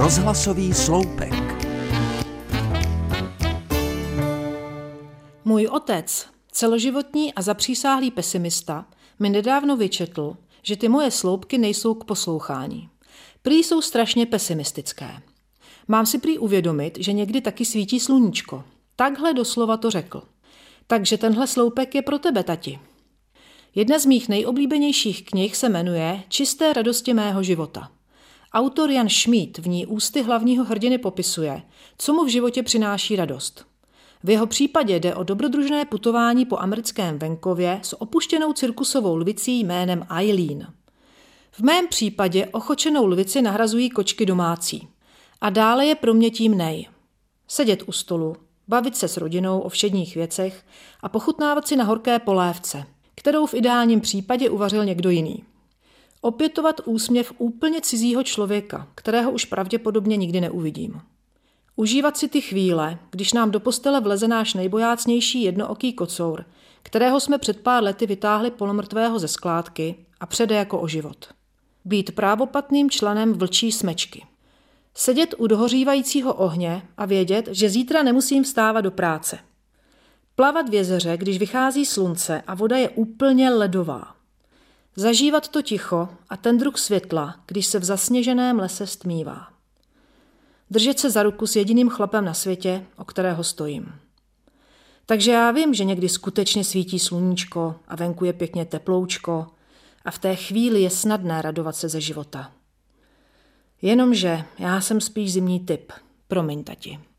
Rozhlasový sloupek. Můj otec, celoživotní a zapřísáhlý pesimista, mi nedávno vyčetl, že ty moje sloupky nejsou k poslouchání. Prý jsou strašně pesimistické. Mám si prý uvědomit, že někdy taky svítí sluníčko. Takhle doslova to řekl. Takže tenhle sloupek je pro tebe, tati. Jedna z mých nejoblíbenějších knih se jmenuje Čisté radosti mého života. Autor Jan Šmít v ní ústy hlavního hrdiny popisuje, co mu v životě přináší radost. V jeho případě jde o dobrodružné putování po americkém venkově s opuštěnou cirkusovou lvicí jménem Eileen. V mém případě ochočenou lvici nahrazují kočky domácí. A dále je pro mě tím nej. Sedět u stolu, bavit se s rodinou o všedních věcech a pochutnávat si na horké polévce, kterou v ideálním případě uvařil někdo jiný. Opětovat úsměv úplně cizího člověka, kterého už pravděpodobně nikdy neuvidím. Užívat si ty chvíle, když nám do postele vleze náš nejbojácnější jednooký kocour, kterého jsme před pár lety vytáhli polomrtvého ze skládky a přede jako o život. Být právopatným členem vlčí smečky. Sedět u dohořívajícího ohně a vědět, že zítra nemusím vstávat do práce. Plavat v jezeře, když vychází slunce a voda je úplně ledová. Zažívat to ticho a ten druh světla, když se v zasněženém lese stmívá. Držet se za ruku s jediným chlapem na světě, o kterého stojím. Takže já vím, že někdy skutečně svítí sluníčko a venku je pěkně teploučko a v té chvíli je snadné radovat se ze života. Jenomže já jsem spíš zimní typ. Promiň, tati.